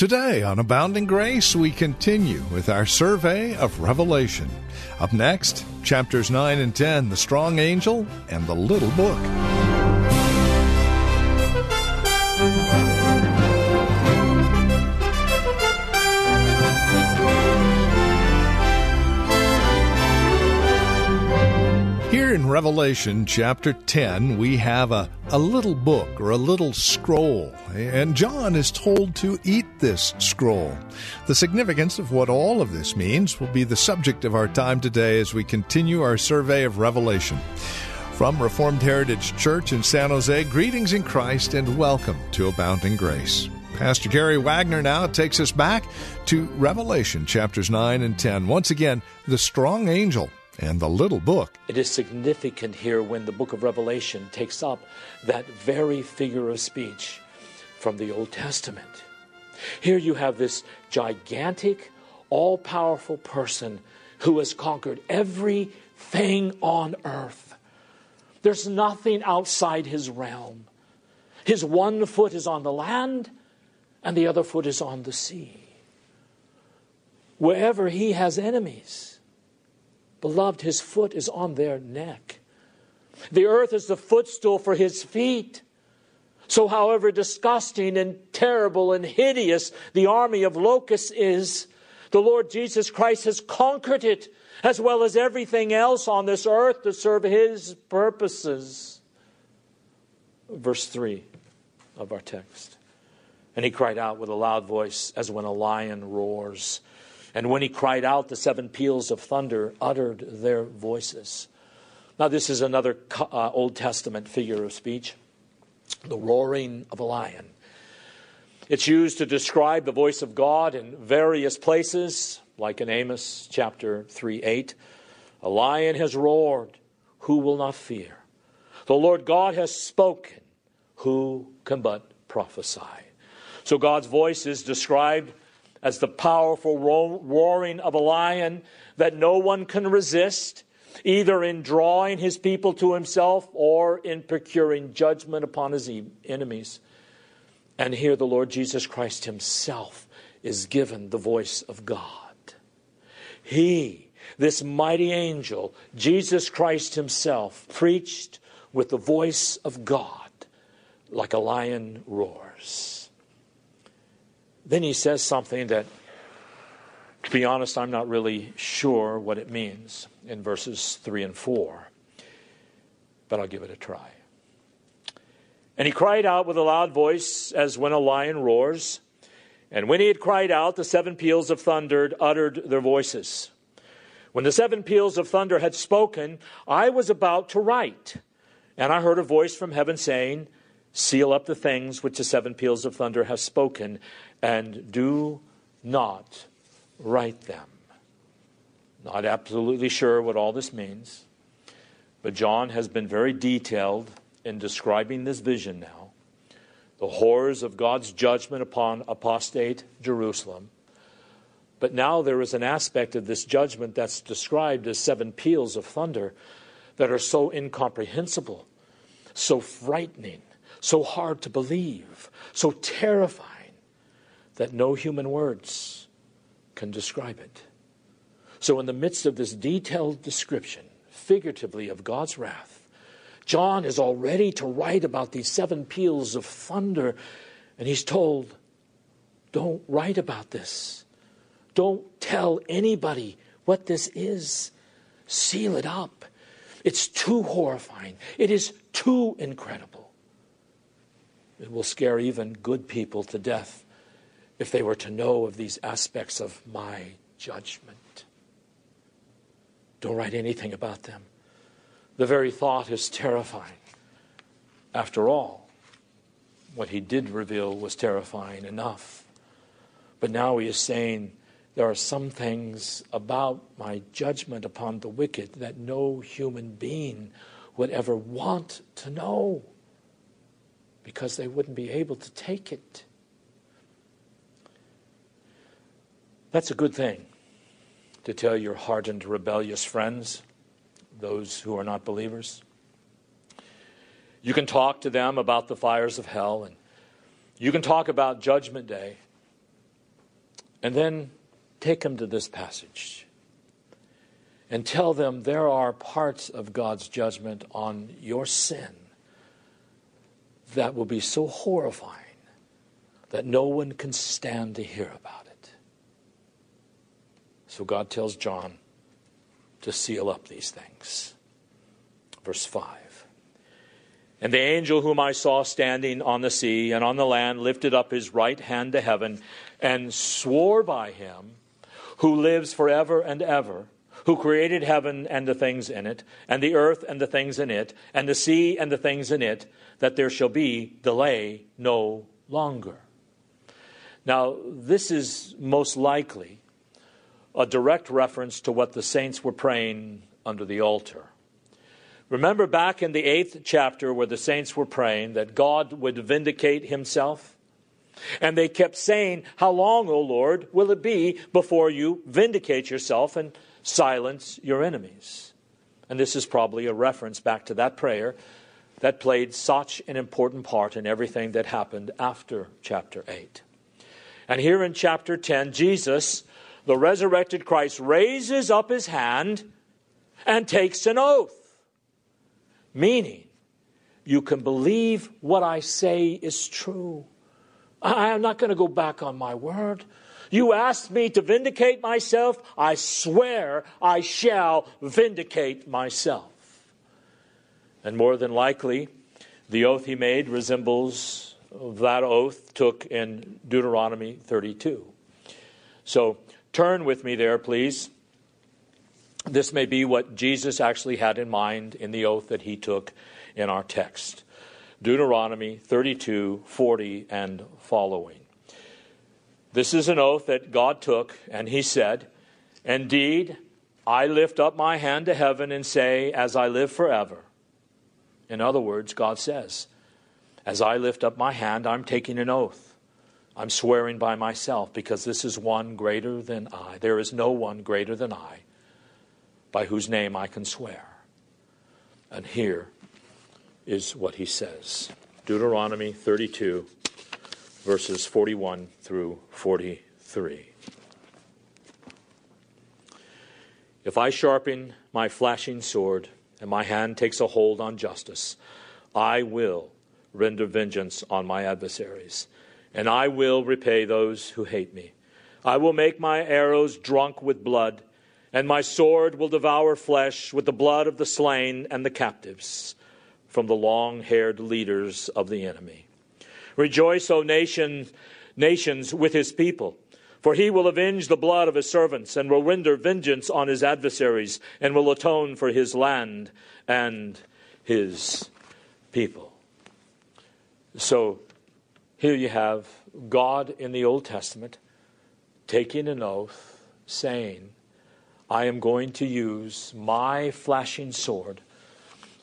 Today on Abounding Grace, we continue with our survey of Revelation. Up next, chapters 9 and 10 The Strong Angel and the Little Book. Here in Revelation chapter 10, we have a, a little book or a little scroll, and John is told to eat this scroll. The significance of what all of this means will be the subject of our time today as we continue our survey of Revelation. From Reformed Heritage Church in San Jose, greetings in Christ and welcome to Abounding Grace. Pastor Gary Wagner now takes us back to Revelation chapters 9 and 10. Once again, the strong angel and the little book. It is significant here when the book of Revelation takes up that very figure of speech from the Old Testament. Here you have this gigantic, all powerful person who has conquered everything on earth. There's nothing outside his realm. His one foot is on the land, and the other foot is on the sea. Wherever he has enemies, Beloved, his foot is on their neck. The earth is the footstool for his feet. So, however disgusting and terrible and hideous the army of locusts is, the Lord Jesus Christ has conquered it, as well as everything else on this earth to serve his purposes. Verse 3 of our text. And he cried out with a loud voice, as when a lion roars. And when he cried out, the seven peals of thunder uttered their voices. Now, this is another uh, Old Testament figure of speech the roaring of a lion. It's used to describe the voice of God in various places, like in Amos chapter 3 8. A lion has roared, who will not fear? The Lord God has spoken, who can but prophesy? So God's voice is described as the powerful roaring of a lion that no one can resist, either in drawing his people to himself or in procuring judgment upon his enemies. And here the Lord Jesus Christ himself is given the voice of God. He, this mighty angel, Jesus Christ himself, preached with the voice of God like a lion roars. Then he says something that, to be honest, I'm not really sure what it means in verses 3 and 4, but I'll give it a try. And he cried out with a loud voice as when a lion roars. And when he had cried out, the seven peals of thunder uttered their voices. When the seven peals of thunder had spoken, I was about to write. And I heard a voice from heaven saying, Seal up the things which the seven peals of thunder have spoken, and do not write them. Not absolutely sure what all this means, but John has been very detailed in describing this vision now the horrors of God's judgment upon apostate Jerusalem. But now there is an aspect of this judgment that's described as seven peals of thunder that are so incomprehensible, so frightening, so hard to believe, so terrifying that no human words can describe it. So, in the midst of this detailed description, figuratively, of God's wrath, John is all ready to write about these seven peals of thunder, and he's told, Don't write about this. Don't tell anybody what this is. Seal it up. It's too horrifying. It is too incredible. It will scare even good people to death if they were to know of these aspects of my judgment. Don't write anything about them. The very thought is terrifying. After all, what he did reveal was terrifying enough. But now he is saying, there are some things about my judgment upon the wicked that no human being would ever want to know because they wouldn't be able to take it. That's a good thing to tell your hardened, rebellious friends, those who are not believers. You can talk to them about the fires of hell, and you can talk about Judgment Day, and then take them to this passage and tell them there are parts of God's judgment on your sin that will be so horrifying that no one can stand to hear about. So God tells John to seal up these things. Verse 5. And the angel whom I saw standing on the sea and on the land lifted up his right hand to heaven and swore by him who lives forever and ever, who created heaven and the things in it, and the earth and the things in it, and the sea and the things in it, that there shall be delay no longer. Now, this is most likely a direct reference to what the saints were praying under the altar. Remember back in the eighth chapter where the saints were praying that God would vindicate himself? And they kept saying, How long, O Lord, will it be before you vindicate yourself and silence your enemies? And this is probably a reference back to that prayer that played such an important part in everything that happened after chapter 8. And here in chapter 10, Jesus, the resurrected Christ, raises up his hand and takes an oath, meaning, you can believe what I say is true. I am not going to go back on my word. You asked me to vindicate myself. I swear I shall vindicate myself. And more than likely, the oath he made resembles that oath took in Deuteronomy 32. So turn with me there, please. This may be what Jesus actually had in mind in the oath that he took in our text. Deuteronomy 32, 40, and following. This is an oath that God took, and he said, Indeed, I lift up my hand to heaven and say, As I live forever. In other words, God says, As I lift up my hand, I'm taking an oath. I'm swearing by myself because this is one greater than I. There is no one greater than I by whose name I can swear. And here is what he says Deuteronomy 32, verses 41 through 43. If I sharpen my flashing sword and my hand takes a hold on justice, I will render vengeance on my adversaries, and I will repay those who hate me. I will make my arrows drunk with blood, and my sword will devour flesh with the blood of the slain and the captives from the long haired leaders of the enemy. Rejoice, O nation, nations, with his people. For he will avenge the blood of his servants, and will render vengeance on his adversaries, and will atone for his land and his people. So here you have God in the Old Testament taking an oath, saying, I am going to use my flashing sword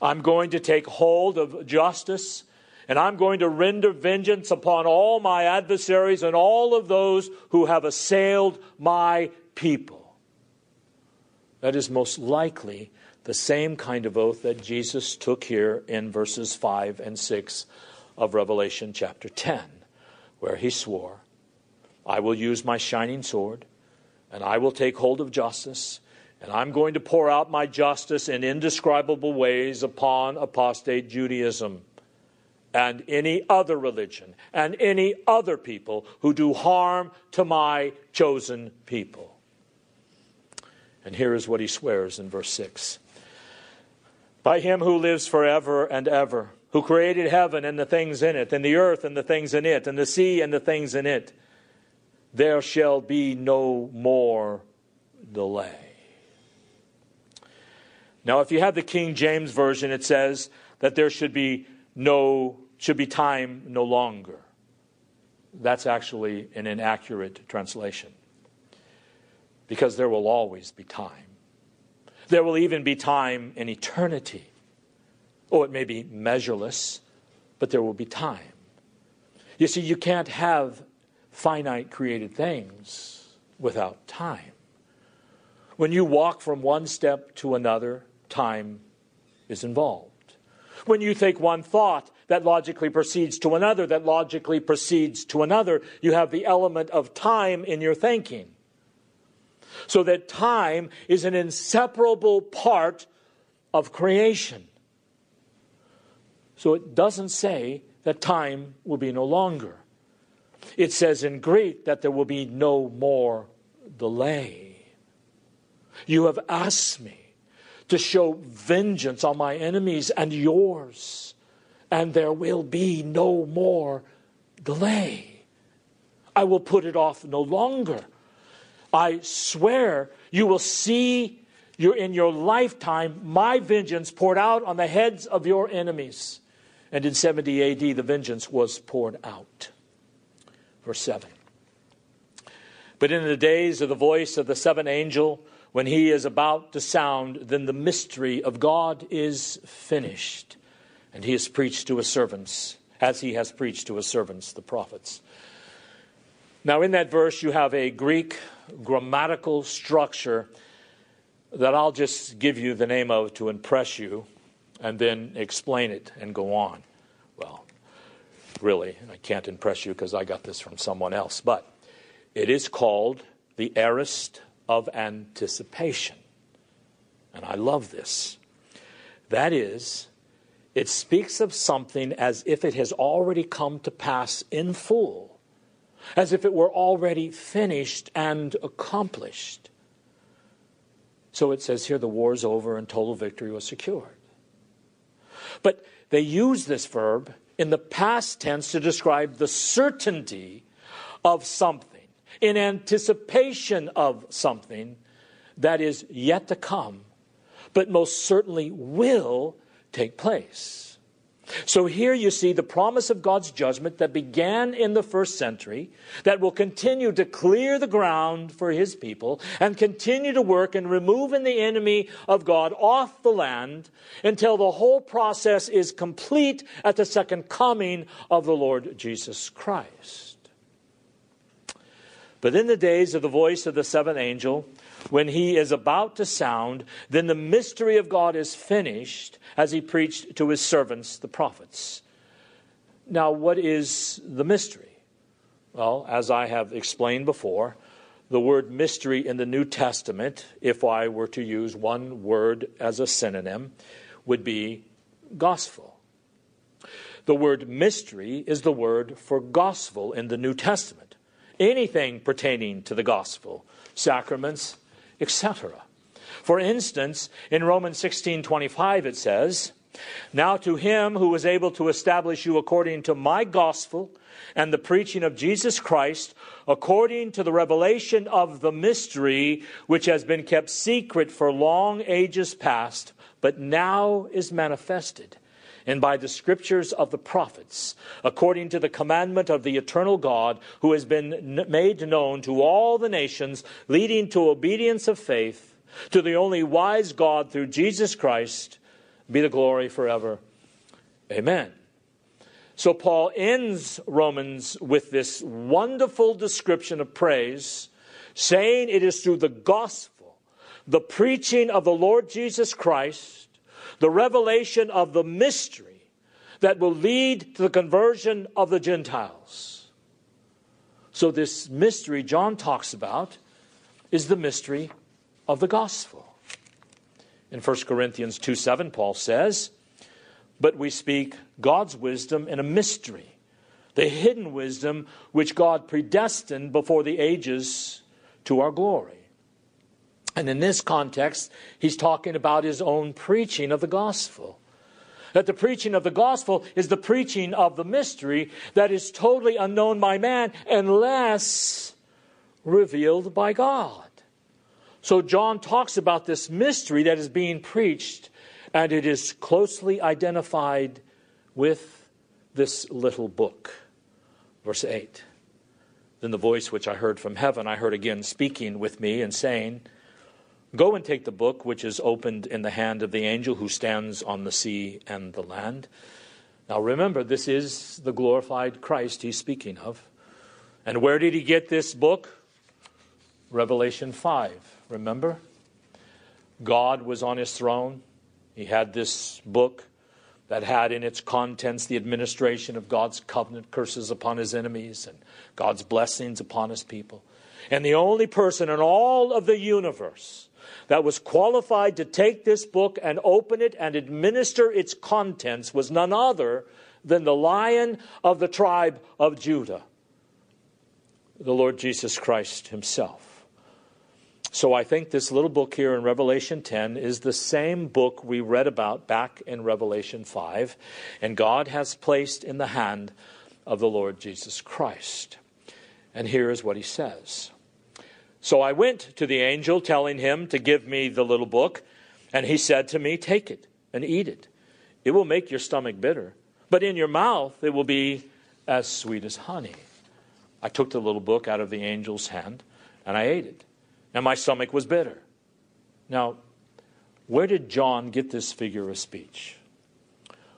I'm going to take hold of justice and I'm going to render vengeance upon all my adversaries and all of those who have assailed my people. That is most likely the same kind of oath that Jesus took here in verses 5 and 6 of Revelation chapter 10, where he swore, I will use my shining sword, and I will take hold of justice, and I'm going to pour out my justice in indescribable ways upon apostate Judaism and any other religion and any other people who do harm to my chosen people. And here is what he swears in verse 6 By him who lives forever and ever, who created heaven and the things in it, and the earth and the things in it, and the sea and the things in it, there shall be no more delay. Now, if you have the King James Version, it says that there should be no should be time no longer. that's actually an inaccurate translation. Because there will always be time. There will even be time in eternity. Oh, it may be measureless, but there will be time. You see, you can't have finite created things without time. When you walk from one step to another, time is involved. When you think one thought, that logically proceeds to another, that logically proceeds to another, you have the element of time in your thinking. So that time is an inseparable part of creation. So it doesn't say that time will be no longer. It says in Greek that there will be no more delay. You have asked me to show vengeance on my enemies and yours, and there will be no more delay. I will put it off no longer. I swear you will see your, in your lifetime my vengeance poured out on the heads of your enemies. And in 70 AD, the vengeance was poured out. Verse 7. But in the days of the voice of the seventh angel, when he is about to sound, then the mystery of God is finished. And he has preached to his servants, as he has preached to his servants, the prophets. Now, in that verse, you have a Greek grammatical structure that I'll just give you the name of to impress you and then explain it and go on. Well, really, I can't impress you because I got this from someone else, but it is called the aorist of anticipation. And I love this. That is, it speaks of something as if it has already come to pass in full, as if it were already finished and accomplished. So it says here the war's over and total victory was secured. But they use this verb in the past tense to describe the certainty of something, in anticipation of something that is yet to come, but most certainly will take place. So here you see the promise of God's judgment that began in the first century, that will continue to clear the ground for his people and continue to work in removing the enemy of God off the land until the whole process is complete at the second coming of the Lord Jesus Christ. But in the days of the voice of the seventh angel, when he is about to sound, then the mystery of God is finished as he preached to his servants, the prophets. Now, what is the mystery? Well, as I have explained before, the word mystery in the New Testament, if I were to use one word as a synonym, would be gospel. The word mystery is the word for gospel in the New Testament. Anything pertaining to the gospel, sacraments, etc. For instance, in Romans 16:25 it says, "Now to him who is able to establish you according to my gospel and the preaching of Jesus Christ, according to the revelation of the mystery which has been kept secret for long ages past, but now is manifested." And by the scriptures of the prophets, according to the commandment of the eternal God, who has been made known to all the nations, leading to obedience of faith, to the only wise God through Jesus Christ, be the glory forever. Amen. So Paul ends Romans with this wonderful description of praise, saying it is through the gospel, the preaching of the Lord Jesus Christ, the revelation of the mystery that will lead to the conversion of the Gentiles. So, this mystery John talks about is the mystery of the gospel. In 1 Corinthians 2 7, Paul says, But we speak God's wisdom in a mystery, the hidden wisdom which God predestined before the ages to our glory. And in this context, he's talking about his own preaching of the gospel. That the preaching of the gospel is the preaching of the mystery that is totally unknown by man unless revealed by God. So John talks about this mystery that is being preached, and it is closely identified with this little book. Verse 8 Then the voice which I heard from heaven, I heard again speaking with me and saying, Go and take the book which is opened in the hand of the angel who stands on the sea and the land. Now remember, this is the glorified Christ he's speaking of. And where did he get this book? Revelation 5. Remember? God was on his throne. He had this book that had in its contents the administration of God's covenant curses upon his enemies and God's blessings upon his people. And the only person in all of the universe that was qualified to take this book and open it and administer its contents was none other than the lion of the tribe of Judah, the Lord Jesus Christ himself. So I think this little book here in Revelation 10 is the same book we read about back in Revelation 5, and God has placed in the hand of the Lord Jesus Christ. And here is what he says so I went to the angel, telling him to give me the little book, and he said to me, Take it and eat it. It will make your stomach bitter, but in your mouth it will be as sweet as honey. I took the little book out of the angel's hand, and I ate it, and my stomach was bitter. Now, where did John get this figure of speech?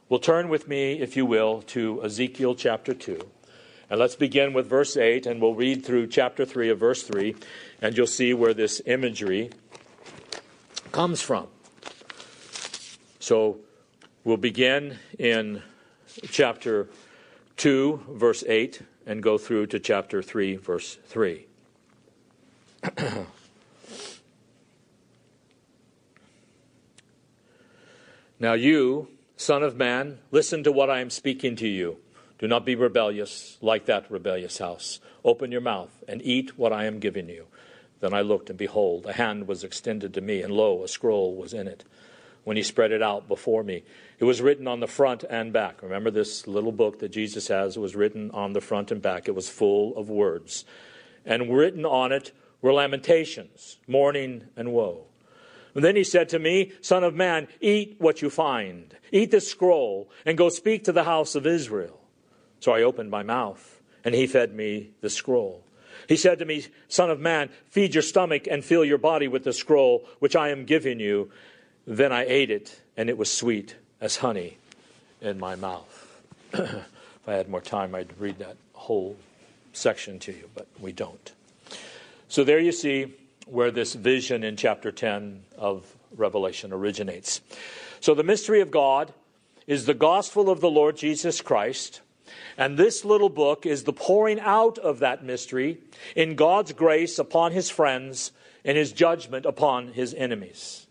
Well, turn with me, if you will, to Ezekiel chapter 2. And let's begin with verse 8, and we'll read through chapter 3 of verse 3, and you'll see where this imagery comes from. So we'll begin in chapter 2, verse 8, and go through to chapter 3, verse 3. now, you, Son of Man, listen to what I am speaking to you. Do not be rebellious like that rebellious house. Open your mouth and eat what I am giving you. Then I looked, and behold, a hand was extended to me, and lo, a scroll was in it. When he spread it out before me, it was written on the front and back. Remember this little book that Jesus has it was written on the front and back. It was full of words. And written on it were lamentations, mourning, and woe. And then he said to me, Son of man, eat what you find. Eat this scroll, and go speak to the house of Israel. So I opened my mouth, and he fed me the scroll. He said to me, Son of man, feed your stomach and fill your body with the scroll which I am giving you. Then I ate it, and it was sweet as honey in my mouth. if I had more time, I'd read that whole section to you, but we don't. So there you see where this vision in chapter 10 of Revelation originates. So the mystery of God is the gospel of the Lord Jesus Christ and this little book is the pouring out of that mystery in God's grace upon his friends and his judgment upon his enemies.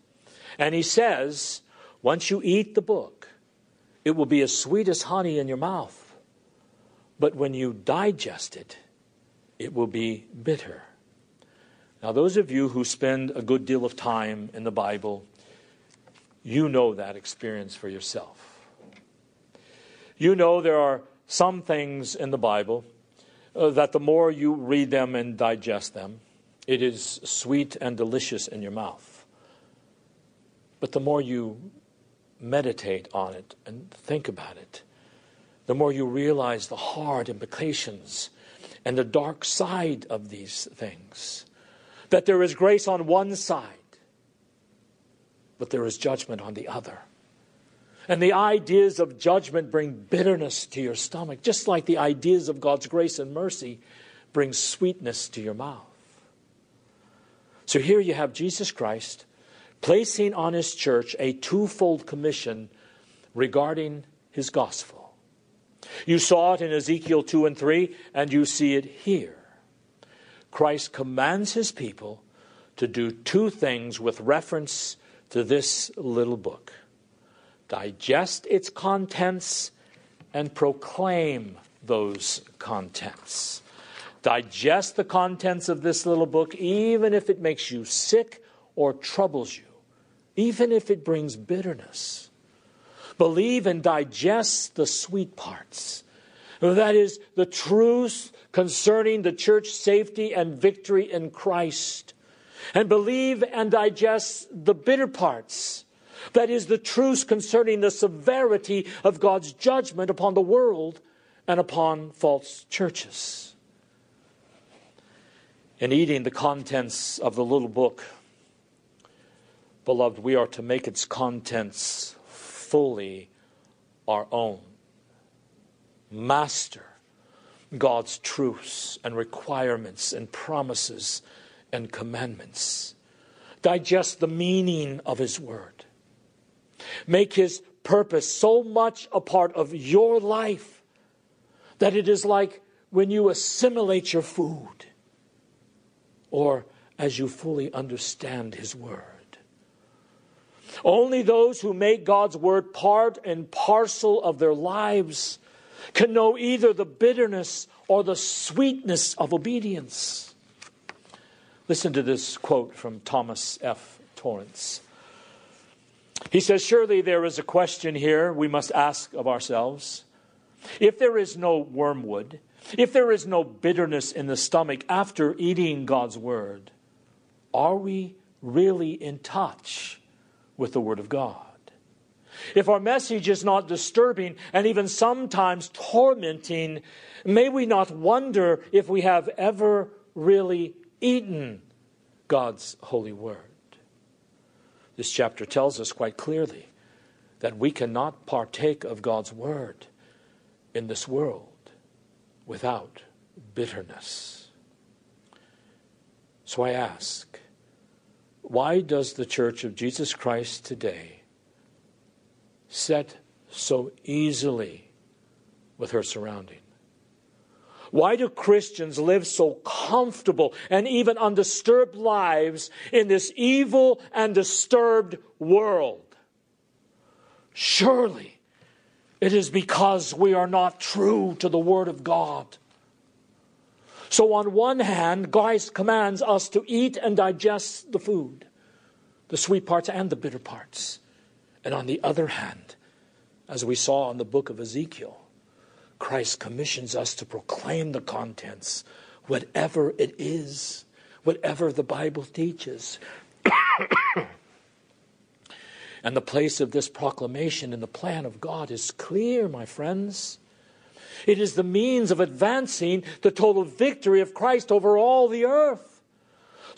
And he says, once you eat the book, it will be as sweet as honey in your mouth. But when you digest it, it will be bitter. Now, those of you who spend a good deal of time in the Bible, you know that experience for yourself. You know there are some things in the Bible uh, that the more you read them and digest them, it is sweet and delicious in your mouth. But the more you meditate on it and think about it, the more you realize the hard implications and the dark side of these things. That there is grace on one side, but there is judgment on the other. And the ideas of judgment bring bitterness to your stomach, just like the ideas of God's grace and mercy bring sweetness to your mouth. So here you have Jesus Christ placing on his church a twofold commission regarding his gospel. You saw it in Ezekiel 2 and 3, and you see it here. Christ commands his people to do two things with reference to this little book digest its contents, and proclaim those contents. Digest the contents of this little book, even if it makes you sick or troubles you, even if it brings bitterness. Believe and digest the sweet parts. That is the truth concerning the church safety and victory in Christ. And believe and digest the bitter parts that is the truth concerning the severity of God's judgment upon the world and upon false churches. In eating the contents of the little book, beloved, we are to make its contents fully our own. Master God's truths and requirements and promises and commandments. Digest the meaning of His Word. Make His purpose so much a part of your life that it is like when you assimilate your food or as you fully understand His Word. Only those who make God's Word part and parcel of their lives can know either the bitterness or the sweetness of obedience. Listen to this quote from Thomas F. Torrance. He says, Surely there is a question here we must ask of ourselves. If there is no wormwood, if there is no bitterness in the stomach after eating God's word, are we really in touch with the word of God? If our message is not disturbing and even sometimes tormenting, may we not wonder if we have ever really eaten God's holy word. This chapter tells us quite clearly that we cannot partake of God's word in this world without bitterness. So I ask, why does the Church of Jesus Christ today set so easily with her surrounding? Why do Christians live so comfortable and even undisturbed lives in this evil and disturbed world? Surely it is because we are not true to the Word of God. So, on one hand, Christ commands us to eat and digest the food, the sweet parts and the bitter parts. And on the other hand, as we saw in the book of Ezekiel, Christ commissions us to proclaim the contents, whatever it is, whatever the Bible teaches. And the place of this proclamation in the plan of God is clear, my friends. It is the means of advancing the total victory of Christ over all the earth.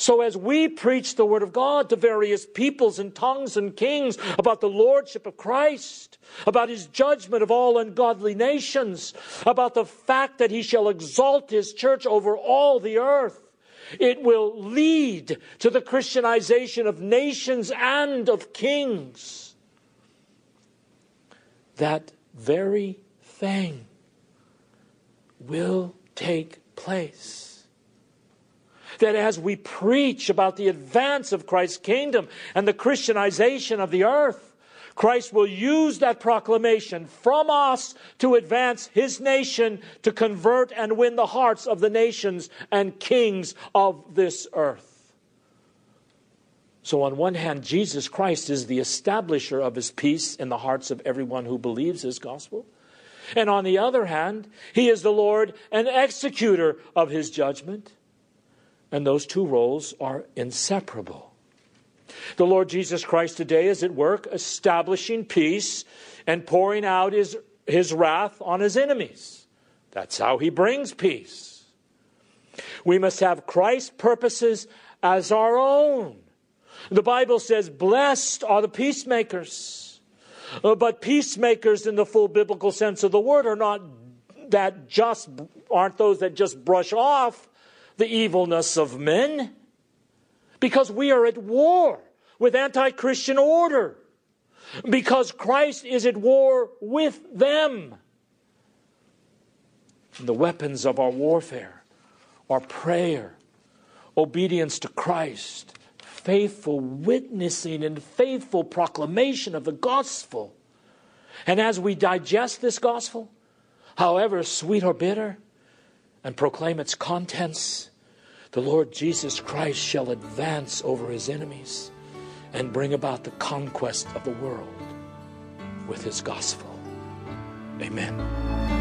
So, as we preach the Word of God to various peoples and tongues and kings about the Lordship of Christ, about His judgment of all ungodly nations, about the fact that He shall exalt His church over all the earth, it will lead to the Christianization of nations and of kings. That very thing will take place. That as we preach about the advance of Christ's kingdom and the Christianization of the earth, Christ will use that proclamation from us to advance his nation to convert and win the hearts of the nations and kings of this earth. So, on one hand, Jesus Christ is the establisher of his peace in the hearts of everyone who believes his gospel. And on the other hand, he is the Lord and executor of his judgment. And those two roles are inseparable. The Lord Jesus Christ today is at work establishing peace and pouring out his, his wrath on his enemies. That's how he brings peace. We must have Christ's purposes as our own. The Bible says, Blessed are the peacemakers. Uh, but peacemakers, in the full biblical sense of the word, are not that just, aren't those that just brush off the evilness of men because we are at war with anti Christian order, because Christ is at war with them. And the weapons of our warfare are prayer, obedience to Christ, faithful witnessing, and faithful proclamation of the gospel. And as we digest this gospel, however sweet or bitter, and proclaim its contents, the Lord Jesus Christ shall advance over his enemies and bring about the conquest of the world with his gospel. Amen.